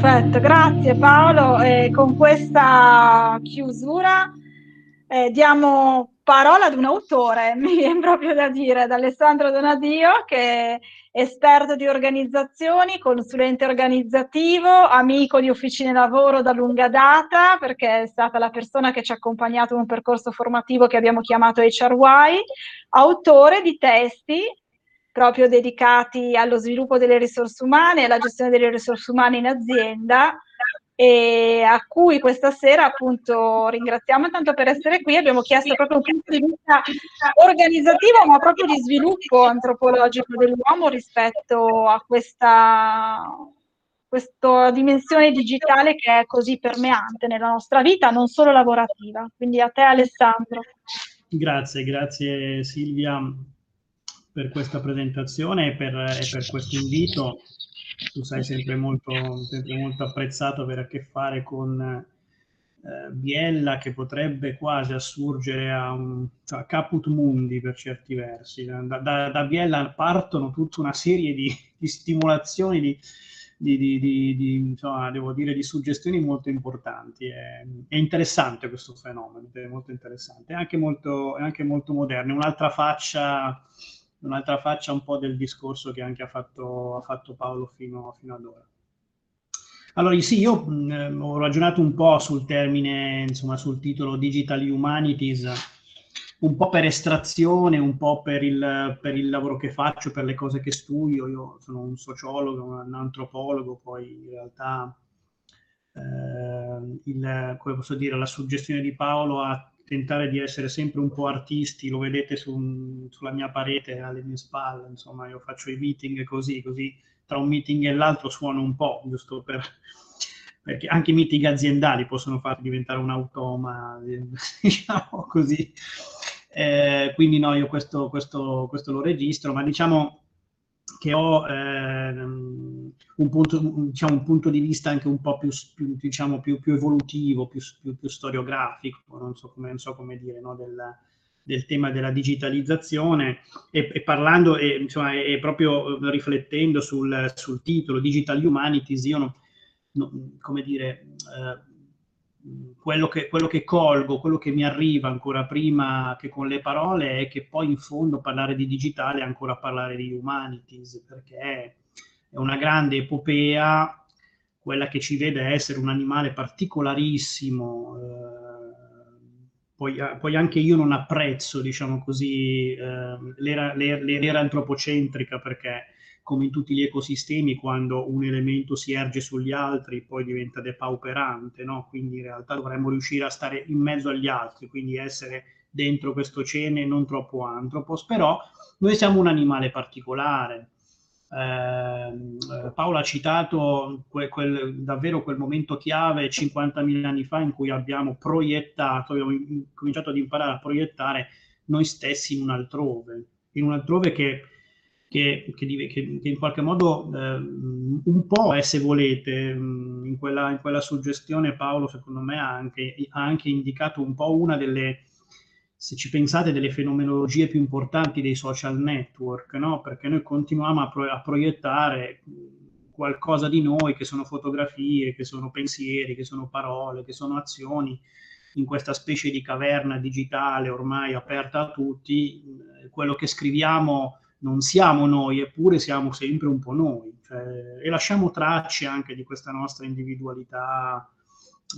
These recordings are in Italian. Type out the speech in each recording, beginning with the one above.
Perfetto, grazie Paolo. E con questa chiusura eh, diamo parola ad un autore, mi viene proprio da dire, ad Alessandro Donadio, che è esperto di organizzazioni, consulente organizzativo, amico di officine lavoro da lunga data, perché è stata la persona che ci ha accompagnato in un percorso formativo che abbiamo chiamato HRY, autore di testi proprio dedicati allo sviluppo delle risorse umane e alla gestione delle risorse umane in azienda e a cui questa sera appunto ringraziamo tanto per essere qui. Abbiamo chiesto proprio un punto di vista organizzativo, ma proprio di sviluppo antropologico dell'uomo rispetto a questa, questa dimensione digitale che è così permeante nella nostra vita, non solo lavorativa. Quindi a te Alessandro. Grazie, grazie Silvia per questa presentazione e per, e per questo invito. Tu sei sempre molto, sempre molto apprezzato avere a che fare con eh, Biella che potrebbe quasi assurgere a un cioè, caput mundi per certi versi. Da, da, da, Biella partono tutta una serie di, di stimolazioni, di, di, di, di, insomma, devo dire, di suggestioni molto importanti. È, è, interessante questo fenomeno, è molto interessante, è anche molto, è anche molto moderno. Un'altra faccia un'altra faccia un po' del discorso che anche ha fatto, ha fatto Paolo fino, fino, ad ora. Allora, sì, io mh, ho ragionato un po' sul termine, insomma, sul titolo Digital Humanities, un po' per estrazione, un po' per il, per il lavoro che faccio, per le cose che studio. Io sono un sociologo, un antropologo, poi in realtà eh, il, come posso dire, la suggestione di Paolo ha tentare di essere sempre un po' artisti, lo vedete su, sulla mia parete alle mie spalle, insomma io faccio i meeting così, così tra un meeting e l'altro suono un po', giusto per... perché anche i meeting aziendali possono far diventare un automa, diciamo così. Eh, quindi no, io questo, questo, questo lo registro, ma diciamo che ho eh, un, punto, diciamo, un, punto, di vista anche un po' più, più, diciamo, più, più evolutivo, più, storiografico, non so come, non so come dire, no? del, del, tema della digitalizzazione e, e parlando e, insomma, e, proprio riflettendo sul, sul, titolo Digital Humanities, io non, no, come dire, eh, quello che, quello che, colgo, quello che mi arriva ancora prima che con le parole è che poi in fondo parlare di digitale è ancora parlare di humanities, perché è una grande epopea, quella che ci vede essere un animale particolarissimo. Eh, poi, poi, anche io non apprezzo, diciamo così, eh, l'era, l'era antropocentrica perché come in tutti gli ecosistemi, quando un elemento si erge sugli altri, poi diventa depauperante, no? Quindi in realtà dovremmo riuscire a stare in mezzo agli altri, quindi essere dentro questo cene non troppo antropos, però noi siamo un animale particolare. Eh, Paolo ha citato quel, quel, davvero quel momento chiave 50.000 anni fa in cui abbiamo proiettato, abbiamo cominciato ad imparare a proiettare noi stessi in un altrove, in un altrove che che, che, che, in qualche modo eh, un po' è, se volete, mm, in quella, in quella, suggestione Paolo secondo me ha anche, ha anche, indicato un po' una delle, se ci pensate, delle fenomenologie più importanti dei social network, no? perché noi continuiamo a, pro, a proiettare qualcosa di noi che sono fotografie, che sono pensieri, che sono parole, che sono azioni, in questa specie di caverna digitale ormai aperta a tutti, quello che scriviamo non siamo noi, eppure siamo sempre un po' noi. Cioè, e lasciamo tracce anche di questa nostra individualità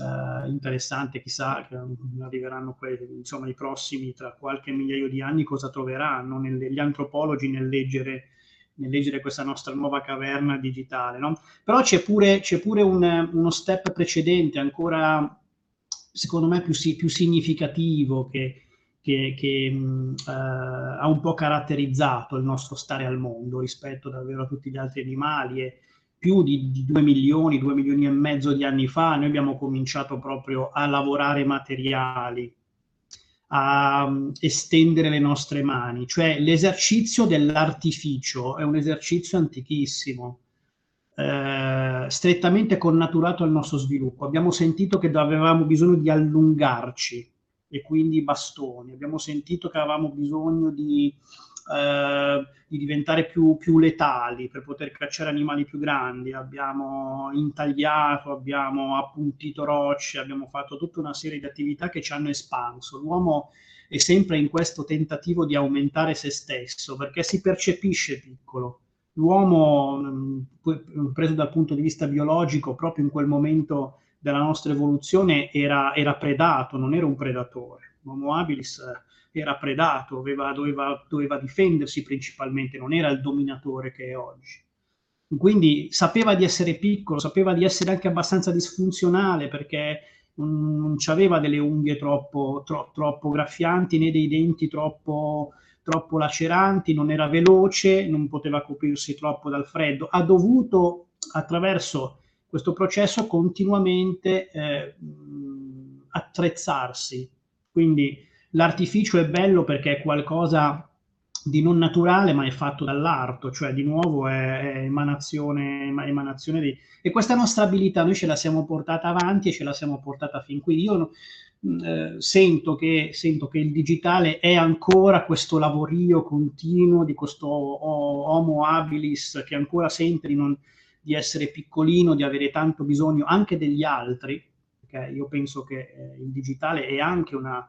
eh, interessante, chissà che arriveranno quelli, insomma, i prossimi tra qualche migliaio di anni cosa troveranno nel, gli antropologi nel leggere, nel leggere questa nostra nuova caverna digitale. No? Però c'è pure, c'è pure un, uno step precedente, ancora secondo me più, più significativo, che, che, che mh, eh, ha un po' caratterizzato il nostro stare al mondo rispetto davvero a tutti gli altri animali e, più di, di 2 milioni, 2 milioni e mezzo di anni fa, noi abbiamo cominciato proprio a lavorare materiali, a um, estendere le nostre mani, cioè l'esercizio dell'artificio è un esercizio antichissimo, eh, strettamente connaturato al nostro sviluppo. Abbiamo sentito che avevamo bisogno di allungarci e quindi bastoni, abbiamo sentito che avevamo bisogno di, eh, di diventare più, più, letali per poter cacciare animali più grandi, abbiamo intagliato, abbiamo appuntito rocce, abbiamo fatto tutta una serie di attività che ci hanno espanso. L'uomo è sempre in questo tentativo di aumentare se stesso perché si percepisce piccolo l'uomo, mm, preso dal punto di vista biologico, proprio in quel momento della nostra evoluzione era, era predato, non era un predatore. L'Homo habilis era predato, aveva, doveva, doveva difendersi principalmente, non era il dominatore che è oggi. Quindi sapeva di essere piccolo, sapeva di essere anche abbastanza disfunzionale perché non aveva delle unghie troppo, tro, troppo graffianti né dei denti troppo, troppo laceranti, non era veloce, non poteva coprirsi troppo dal freddo, ha dovuto attraverso questo processo continuamente eh, attrezzarsi. Quindi l'artificio è bello perché è qualcosa di non naturale, ma è fatto dall'arto, cioè di nuovo è, è emanazione, emanazione di... E questa nostra abilità noi ce la siamo portata avanti e ce la siamo portata fin qui. Io eh, sento, che, sento che il digitale è ancora questo lavorio continuo di questo homo habilis che ancora sente di, non, di essere piccolino, di avere tanto bisogno anche degli altri, perché io penso che eh, il digitale è anche una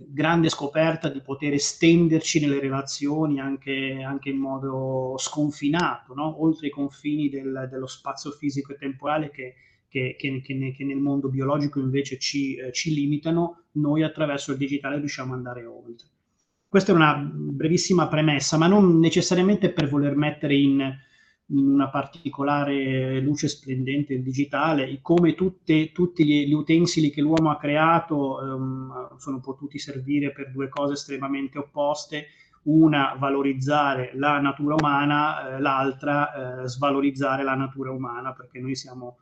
grande scoperta di poter estenderci nelle relazioni anche, anche in modo sconfinato, no? oltre i confini del, dello spazio fisico e temporale che che, che, che, nel mondo biologico invece ci, eh, ci, limitano, noi attraverso il digitale riusciamo ad andare oltre. Questa è una brevissima premessa, ma non necessariamente per voler mettere in una particolare luce splendente digitale, come tutte, tutti gli, utensili che l'uomo ha creato um, sono potuti servire per due cose estremamente opposte, una valorizzare la natura umana, eh, l'altra eh, svalorizzare la natura umana, perché noi siamo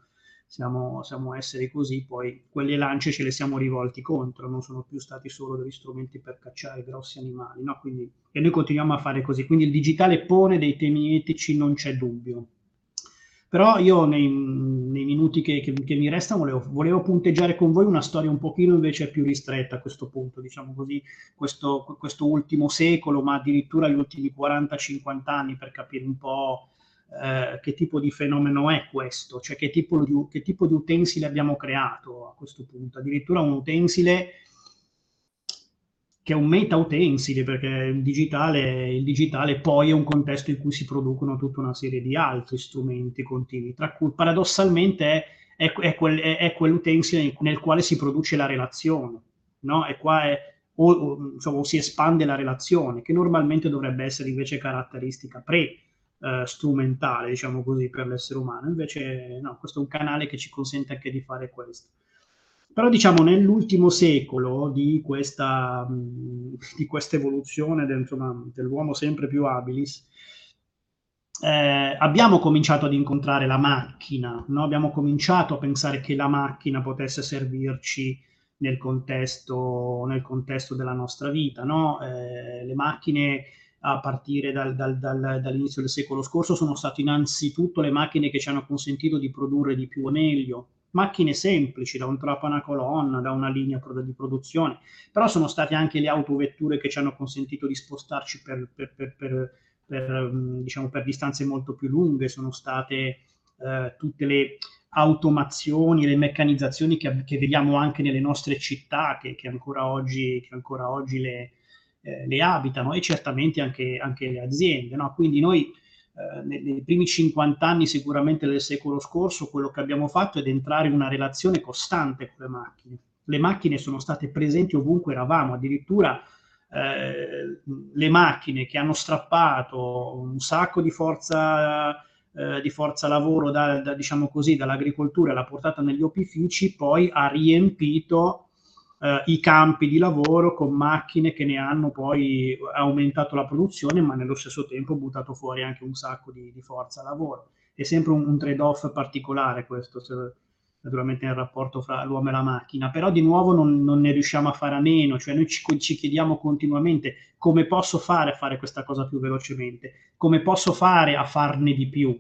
siamo, siamo, esseri così, poi quelle lance ce le siamo rivolti contro, non sono più stati solo degli strumenti per cacciare grossi animali, no? Quindi, e noi continuiamo a fare così. Quindi il digitale pone dei temi etici, non c'è dubbio. Però io nei, nei minuti che, che, che, mi restano volevo, volevo, punteggiare con voi una storia un pochino invece più ristretta a questo punto, diciamo così, questo, questo ultimo secolo, ma addirittura gli ultimi 40-50 anni per capire un po' eh, che tipo di fenomeno è questo, cioè che tipo, di, che tipo di utensile abbiamo creato a questo punto. Addirittura un utensile che è un meta utensile, perché il digitale, il digitale poi è un contesto in cui si producono tutta una serie di altri strumenti continui, tra cui paradossalmente è, è, è, quel, è quell'utensile nel quale si produce la relazione, no? E qua è, o, o, insomma, si espande la relazione, che normalmente dovrebbe essere invece caratteristica pre eh, strumentale, diciamo così, per l'essere umano. Invece, no, questo è un canale che ci consente anche di fare questo. Però diciamo nell'ultimo secolo di questa, di questa evoluzione dell'uomo sempre più abilis, eh, abbiamo cominciato ad incontrare la macchina, no? abbiamo cominciato a pensare che la macchina potesse servirci nel contesto, nel contesto della nostra vita. No? Eh, le macchine a partire dal, dal, dal, dall'inizio del secolo scorso sono state innanzitutto le macchine che ci hanno consentito di produrre di più e meglio, macchine semplici, da un trapano a una colonna, da una linea di produzione, però sono state anche le autovetture che ci hanno consentito di spostarci per, per, per, per mm, diciamo, distanze molto più lunghe, sono state eh, tutte le automazioni, le meccanizzazioni che, che, vediamo anche nelle nostre città, che, che ancora oggi, che ancora oggi le, eh, le abitano e certamente anche, anche le aziende. No? Quindi noi eh, nei, primi 50 anni sicuramente del secolo scorso quello che abbiamo fatto è entrare in una relazione costante con le macchine. Le macchine sono state presenti ovunque eravamo, addirittura eh, le macchine che hanno strappato un sacco di forza, eh, di forza lavoro da, da, diciamo così, dall'agricoltura e l'ha portata negli opifici, poi ha riempito eh, i campi di lavoro con macchine che ne hanno poi aumentato la produzione, ma nello stesso tempo buttato fuori anche un sacco di, di forza lavoro. è sempre un, un trade-off particolare questo, se, naturalmente nel rapporto fra l'uomo e la macchina, però di nuovo non, non ne riusciamo a fare a meno, cioè noi ci, ci, chiediamo continuamente come posso fare a fare questa cosa più velocemente, come posso fare a farne di più,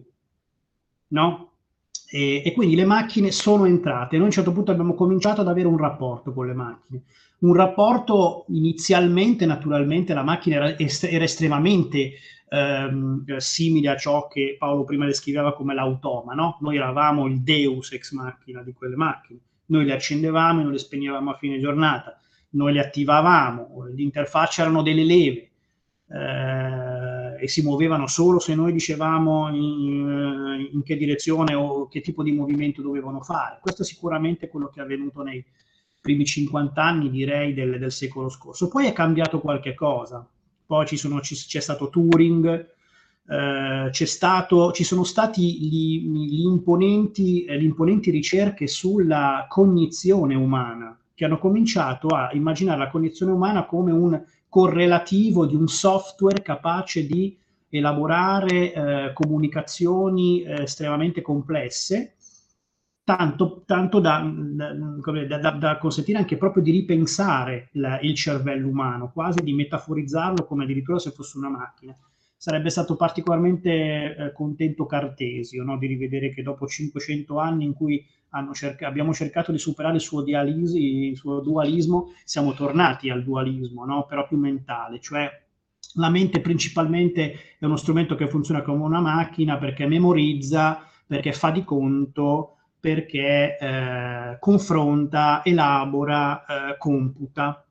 no? E, e, quindi le macchine sono entrate. Noi a un certo punto abbiamo cominciato ad avere un rapporto con le macchine. Un rapporto inizialmente, naturalmente, la macchina era, est- era estremamente ehm, simile a ciò che Paolo prima descriveva come l'automa. No? Noi eravamo il deus ex machina di quelle macchine. Noi le accendevamo e non le spegnevamo a fine giornata. Noi le attivavamo, l'interfaccia erano delle leve. Eh, e si muovevano solo se noi dicevamo in, in, che direzione o che tipo di movimento dovevano fare. Questo è sicuramente quello che è avvenuto nei primi 50 anni, direi, del, del secolo scorso. Poi è cambiato qualche cosa. Poi sono, c'è stato Turing, eh, stato, ci sono stati gli, gli, imponenti, eh, imponenti ricerche sulla cognizione umana, che hanno cominciato a immaginare la cognizione umana come un correlativo di un software capace di elaborare eh, comunicazioni eh, estremamente complesse, tanto, tanto da, da, da, da, consentire anche proprio di ripensare la, il cervello umano, quasi di metaforizzarlo come addirittura se fosse una macchina. Sarebbe stato particolarmente eh, contento Cartesio no? di rivedere che dopo 500 anni in cui cerca- abbiamo cercato di superare il suo, dialisi, il suo dualismo, siamo tornati al dualismo, no? però più mentale, cioè la mente principalmente è uno strumento che funziona come una macchina perché memorizza, perché fa di conto, perché eh, confronta, elabora, eh, computa.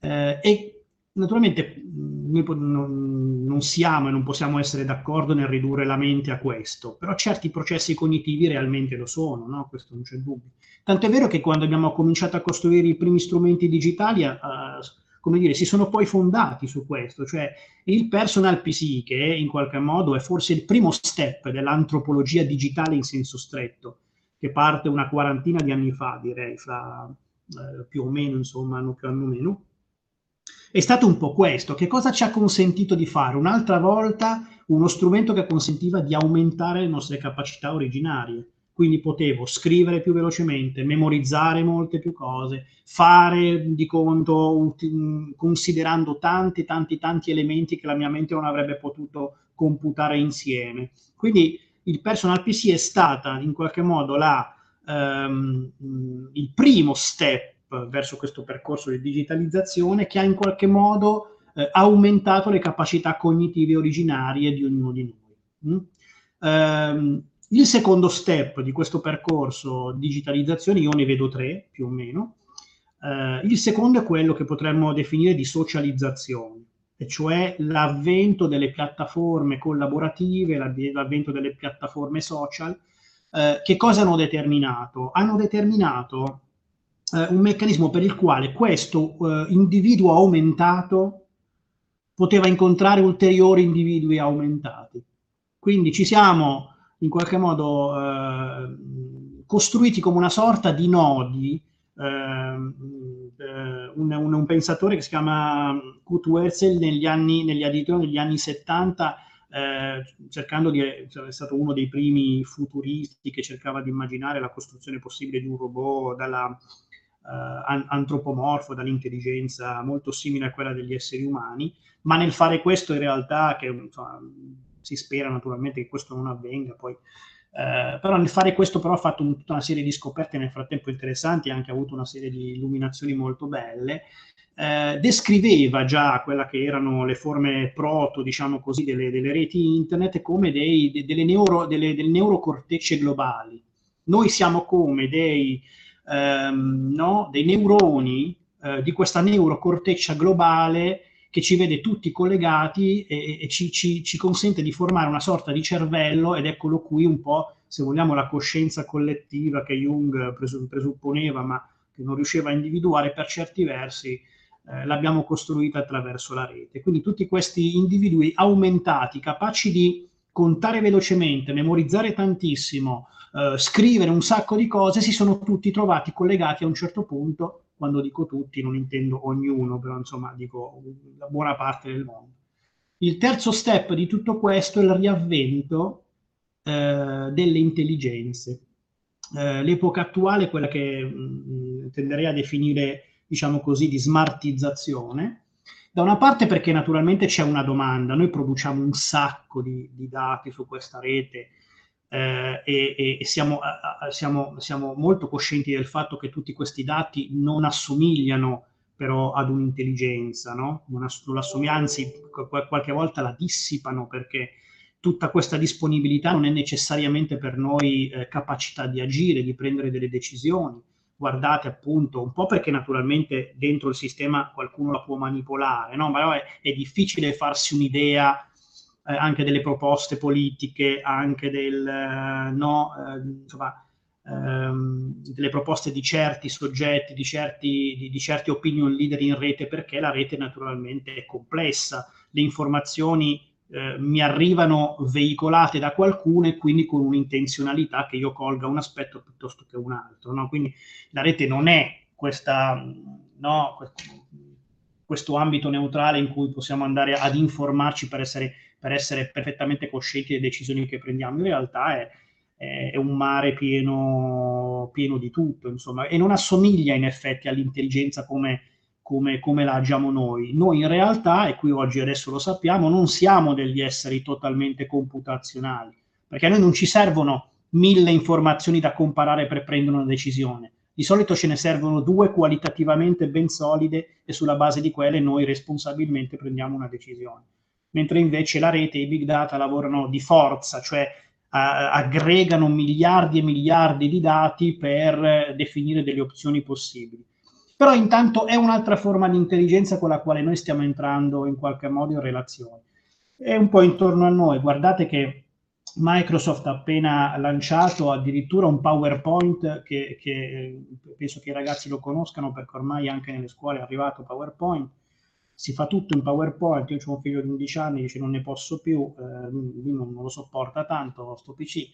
Eh, e naturalmente noi non, non, siamo e non possiamo essere d'accordo nel ridurre la mente a questo, però certi processi cognitivi realmente lo sono, no? questo non c'è dubbio. Tanto è vero che quando abbiamo cominciato a costruire i primi strumenti digitali, uh, come dire, si sono poi fondati su questo, cioè il personal PC, che in qualche modo è forse il primo step dell'antropologia digitale in senso stretto, che parte una quarantina di anni fa, direi, fra eh, più o meno, insomma, hanno più hanno meno, è stato un po' questo. Che cosa ci ha consentito di fare? Un'altra volta uno strumento che consentiva di aumentare le nostre capacità originarie. Quindi potevo scrivere più velocemente, memorizzare molte più cose, fare di conto considerando tanti, tanti, tanti elementi che la mia mente non avrebbe potuto computare insieme. Quindi il personal PC è stata in qualche modo la, um, il primo step verso questo percorso di digitalizzazione che ha in qualche modo eh, aumentato le capacità cognitive originarie di ognuno di noi. Mm? Um, il secondo step di questo percorso digitalizzazione, io ne vedo tre più o meno, uh, il secondo è quello che potremmo definire di socializzazione, e cioè l'avvento delle piattaforme collaborative, l'avvento delle piattaforme social. Uh, che cosa hanno determinato? Hanno determinato eh, un meccanismo per il quale questo eh, individuo aumentato poteva incontrare ulteriori individui aumentati. Quindi ci siamo in qualche modo eh, costruiti come una sorta di nodi. Ehm, eh, un, un, un, pensatore che si chiama Kurt Wurzel negli anni, negli, negli anni 70 eh, cercando di, cioè, è stato uno dei primi futuristi che cercava di immaginare la costruzione possibile di un robot dalla, eh, antropomorfo, dall'intelligenza molto simile a quella degli esseri umani, ma nel fare questo in realtà, che insomma, si spera naturalmente che questo non avvenga, poi, eh, però nel fare questo però ha fatto un, tutta una serie di scoperte nel frattempo interessanti, ha anche avuto una serie di illuminazioni molto belle, eh, descriveva già quella che erano le forme proto, diciamo così, delle, delle reti internet come dei, de, delle, neuro, delle, delle neurocortecce globali. Noi siamo come dei ehm, no, dei neuroni eh, di questa neurocorteccia globale che ci vede tutti collegati e, e ci, ci, ci, consente di formare una sorta di cervello ed eccolo qui un po', se vogliamo, la coscienza collettiva che Jung presupponeva ma che non riusciva a individuare per certi versi, eh, l'abbiamo costruita attraverso la rete. Quindi tutti questi individui aumentati, capaci di contare velocemente, memorizzare tantissimo, eh, scrivere un sacco di cose, si sono tutti trovati collegati a un certo punto, quando dico tutti non intendo ognuno, però insomma dico la buona parte del mondo. Il terzo step di tutto questo è il riavvento eh, delle intelligenze. Eh, l'epoca attuale quella che mh, mm, tenderei a definire, diciamo così, di smartizzazione. Da una parte perché naturalmente c'è una domanda, noi produciamo un sacco di, di dati su questa rete, eh, e, e siamo, siamo, siamo, molto coscienti del fatto che tutti questi dati non assomigliano però ad un'intelligenza, no? non, ass- non assomigliano, anzi qualche volta la dissipano perché tutta questa disponibilità non è necessariamente per noi eh, capacità di agire, di prendere delle decisioni. Guardate appunto, un po' perché naturalmente dentro il sistema qualcuno la può manipolare, no? ma è, è difficile farsi un'idea eh, anche delle proposte politiche, anche del, eh, no, eh, insomma, ehm, delle proposte di certi soggetti, di certi, di, di certi opinion leader in rete, perché la rete naturalmente è complessa, le informazioni eh, mi arrivano veicolate da qualcuno e quindi con un'intenzionalità che io colga un aspetto piuttosto che un altro. No? Quindi la rete non è questa, no, questo ambito neutrale in cui possiamo andare ad informarci per essere per essere perfettamente coscienti delle decisioni che prendiamo. In realtà è, è un mare pieno, pieno, di tutto, insomma, e non assomiglia in effetti all'intelligenza come, come, come la agiamo noi. Noi in realtà, e qui oggi adesso lo sappiamo, non siamo degli esseri totalmente computazionali, perché a noi non ci servono mille informazioni da comparare per prendere una decisione. Di solito ce ne servono due qualitativamente ben solide e sulla base di quelle noi responsabilmente prendiamo una decisione mentre invece la rete e i big data lavorano di forza, cioè aggregano miliardi e miliardi di dati per definire delle opzioni possibili. Però intanto è un'altra forma di intelligenza con la quale noi stiamo entrando in qualche modo in relazione. È un po' intorno a noi, guardate che Microsoft ha appena lanciato addirittura un PowerPoint che, che penso che i ragazzi lo conoscano perché ormai anche nelle scuole è arrivato PowerPoint, si fa tutto in PowerPoint, io ho un figlio di 11 anni, dice non ne posso più, eh, lui non, non, lo sopporta tanto, sto PC.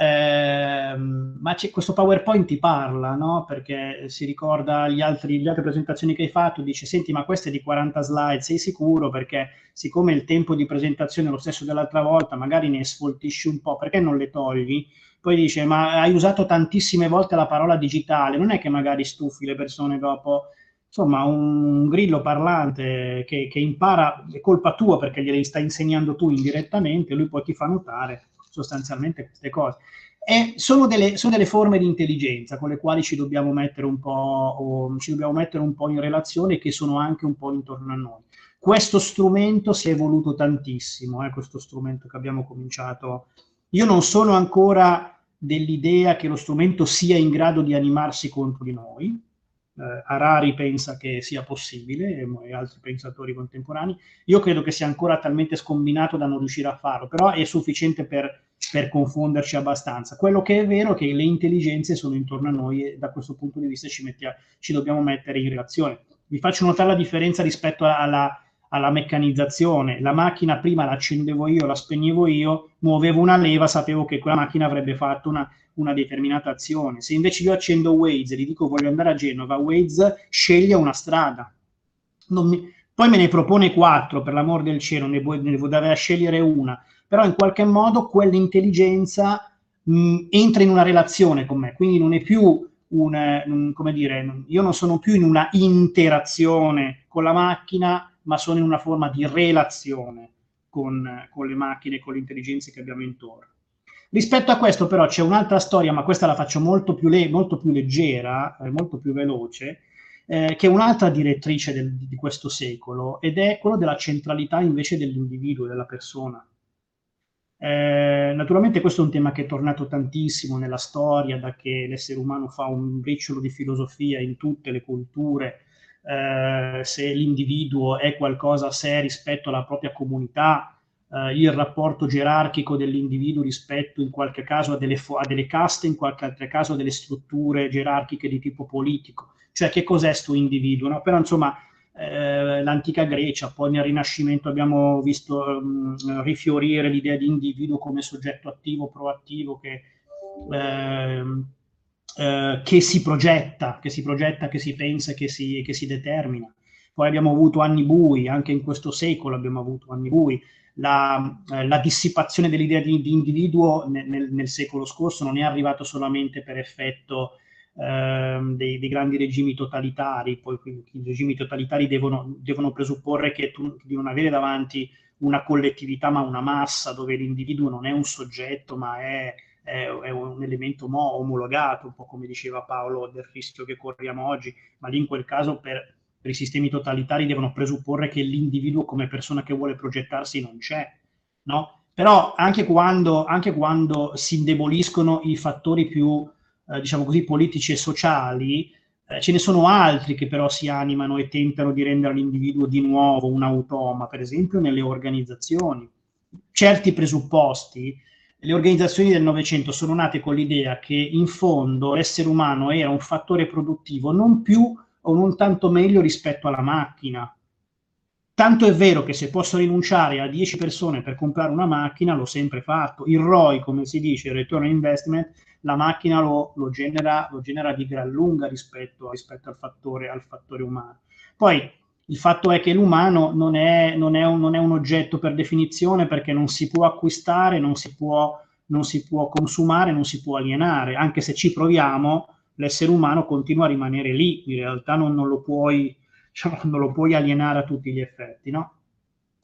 Eh, ma questo PowerPoint ti parla, no? Perché si ricorda altri, le altre presentazioni che hai fatto, dice senti ma questa è di 40 slide, sei sicuro? Perché siccome il tempo di presentazione è lo stesso dell'altra volta, magari ne sfoltisci un po', perché non le togli? Poi dice ma hai usato tantissime volte la parola digitale, non è che magari stufi le persone dopo insomma, un grillo parlante che, che, impara è colpa tua perché glieli stai insegnando tu indirettamente, lui poi ti fa notare sostanzialmente queste cose. E sono delle, sono delle forme di intelligenza con le quali ci dobbiamo mettere un po', ci dobbiamo mettere un po' in relazione e che sono anche un po' intorno a noi. Questo strumento si è evoluto tantissimo, eh, questo strumento che abbiamo cominciato. Io non sono ancora dell'idea che lo strumento sia in grado di animarsi contro di noi, eh, Harari pensa che sia possibile e, e, altri pensatori contemporanei. Io credo che sia ancora talmente scombinato da non riuscire a farlo, però è sufficiente per, per confonderci abbastanza. Quello che è vero è che le intelligenze sono intorno a noi e da questo punto di vista ci, mettia, ci dobbiamo mettere in relazione. Vi faccio notare la differenza rispetto alla, alla meccanizzazione. La macchina prima la accendevo io, la spegnevo io, muovevo una leva, sapevo che quella macchina avrebbe fatto una, una determinata azione. Se invece io accendo Waze e gli dico voglio andare a Genova, Waze sceglie una strada. Mi... Poi me ne propone quattro, per l'amor del cielo, ne, vuoi, ne deve scegliere una, però in qualche modo quell'intelligenza mh, entra in una relazione con me, quindi non è più un, un, come dire, io non sono più in una interazione con la macchina, ma sono in una forma di relazione con, con le macchine, con le intelligenze che abbiamo intorno. Rispetto a questo però c'è un'altra storia, ma questa la faccio molto più, le- molto più leggera, eh, molto più veloce, eh, che è un'altra direttrice del, di questo secolo ed è quello della centralità invece dell'individuo, della persona. Eh, naturalmente questo è un tema che è tornato tantissimo nella storia, da che l'essere umano fa un briciolo di filosofia in tutte le culture, eh, se l'individuo è qualcosa a sé rispetto alla propria comunità, eh, il rapporto gerarchico dell'individuo rispetto in qualche caso a delle, a delle, caste, in qualche altro caso a delle strutture gerarchiche di tipo politico. Cioè che cos'è questo individuo? No? Però insomma eh, l'antica Grecia, poi nel Rinascimento abbiamo visto um, rifiorire l'idea di individuo come soggetto attivo, proattivo, che, eh, eh, che, si progetta, che si progetta, che si pensa, che si, che si determina. Poi abbiamo avuto anni bui, anche in questo secolo abbiamo avuto anni bui la, eh, la dissipazione dell'idea di, di individuo nel, nel, secolo scorso non è arrivato solamente per effetto ehm, dei, dei, grandi regimi totalitari, poi i regimi totalitari devono, devono presupporre che tu di non avere davanti una collettività ma una massa dove l'individuo non è un soggetto ma è, è, è un elemento mo- omologato, un po' come diceva Paolo del rischio che corriamo oggi, ma lì in quel caso per, per i sistemi totalitari devono presupporre che l'individuo come persona che vuole progettarsi non c'è, no? Però anche quando, anche quando si indeboliscono i fattori più, eh, diciamo così, politici e sociali, eh, ce ne sono altri che però si animano e tentano di rendere l'individuo di nuovo un automa, per esempio nelle organizzazioni. Certi presupposti, le organizzazioni del Novecento sono nate con l'idea che in fondo l'essere umano era un fattore produttivo non più o non tanto meglio rispetto alla macchina. Tanto è vero che se posso rinunciare a 10 persone per comprare una macchina, l'ho sempre fatto. Il ROI, come si dice, il return on investment, la macchina lo, lo, genera, lo genera, di gran lunga rispetto, rispetto al, fattore, al, fattore, umano. Poi il fatto è che l'umano non è, non, è un, non è, un, oggetto per definizione perché non si può acquistare, non si può, non si può consumare, non si può alienare, anche se ci proviamo, l'essere umano continua a rimanere lì, in realtà non, non lo, puoi, non lo puoi alienare a tutti gli effetti, no?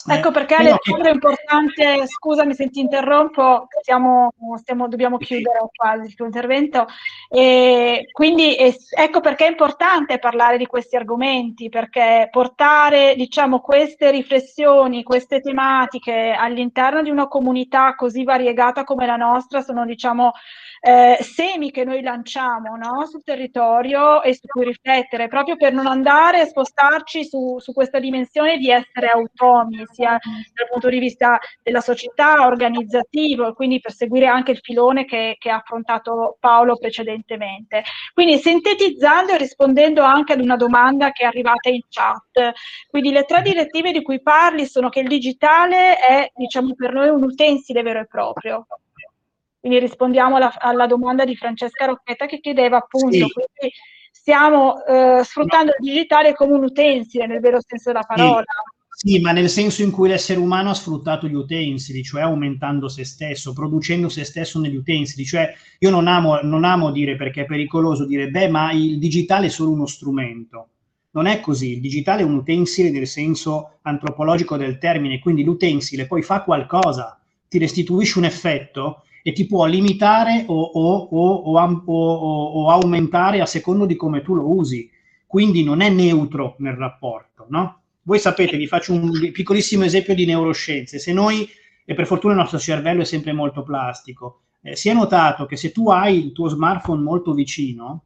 Ecco perché Alessandro è importante, scusami se ti interrompo, stiamo, stiamo, dobbiamo chiudere quasi il tuo intervento, e quindi è, ecco perché è importante parlare di questi argomenti, perché portare diciamo, queste riflessioni, queste tematiche all'interno di una comunità così variegata come la nostra sono diciamo, eh, semi che noi lanciamo no? sul territorio e su cui riflettere, proprio per non andare a spostarci su, su questa dimensione di essere autonomi, sia dal punto di vista della società, organizzativo, e quindi per seguire anche il filone che, che ha affrontato Paolo precedentemente. Quindi sintetizzando e rispondendo anche ad una domanda che è arrivata in chat, quindi le tre direttive di cui parli sono che il digitale è, diciamo, per noi un utensile vero e proprio, quindi rispondiamo alla, alla, domanda di Francesca Rocchetta che chiedeva appunto, sì. quindi stiamo eh, sfruttando il digitale come un utensile nel vero senso della parola. Sì. Sì. ma nel senso in cui l'essere umano ha sfruttato gli utensili, cioè aumentando se stesso, producendo se stesso negli utensili. Cioè, io non amo, non amo dire perché è pericoloso dire, beh, ma il digitale è solo uno strumento. Non è così, il digitale è un utensile nel senso antropologico del termine, quindi l'utensile poi fa qualcosa, ti restituisce un effetto e ti può limitare o, o, o, o, aumentare a secondo di come tu lo usi. Quindi non è neutro nel rapporto, no? Voi sapete, vi faccio un piccolissimo esempio di neuroscienze. Se noi, e per fortuna il nostro cervello è sempre molto plastico, eh, si è notato che se tu hai il tuo smartphone molto vicino,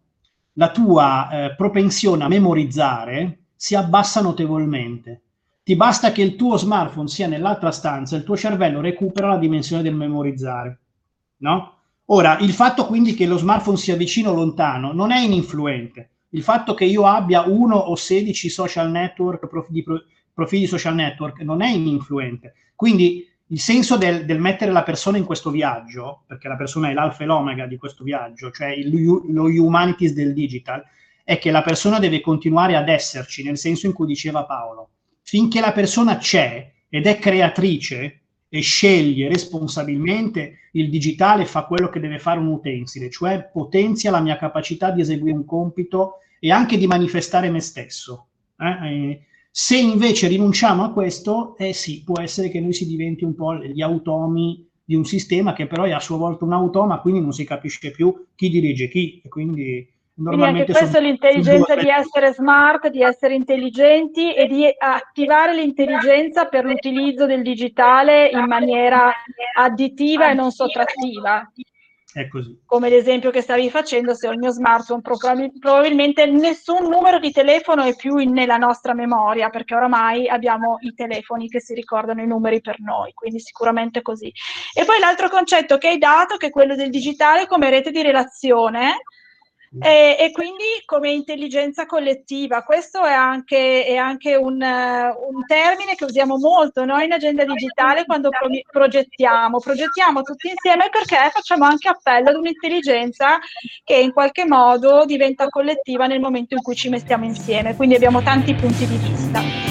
la tua eh, propensione a memorizzare si abbassa notevolmente. Ti basta che il tuo smartphone sia nell'altra stanza, il tuo cervello recupera la dimensione del memorizzare no? Ora, il fatto quindi che lo smartphone sia vicino o lontano non è ininfluente. Il fatto che io abbia uno o 16 social network, profili, profili social network, non è ininfluente. Quindi il senso del, del, mettere la persona in questo viaggio, perché la persona è l'alfa e l'omega di questo viaggio, cioè il, lo humanities del digital, è che la persona deve continuare ad esserci, nel senso in cui diceva Paolo. Finché la persona c'è ed è creatrice, e sceglie responsabilmente, il digitale fa quello che deve fare un utensile, cioè potenzia la mia capacità di eseguire un compito e anche di manifestare me stesso. Eh? Se invece rinunciamo a questo, eh sì, può essere che noi si diventi un po' gli automi di un sistema che però è a sua volta un automa, quindi non si capisce più chi dirige chi. E quindi quindi anche questo è l'intelligenza di essere smart, di essere intelligenti e di attivare l'intelligenza per l'utilizzo del digitale in maniera additiva e non sottrattiva. È così. Come l'esempio che stavi facendo, se ho il mio smartphone, probabilmente nessun numero di telefono è più nella nostra memoria, perché oramai abbiamo i telefoni che si ricordano i numeri per noi, quindi sicuramente così. E poi l'altro concetto che hai dato, che è quello del digitale come rete di relazione, e, e, quindi come intelligenza collettiva. Questo è anche, è anche un, un, termine che usiamo molto noi in agenda digitale quando pro, progettiamo. Progettiamo tutti insieme perché facciamo anche appello ad un'intelligenza che in qualche modo diventa collettiva nel momento in cui ci mettiamo insieme. Quindi abbiamo tanti punti di vista.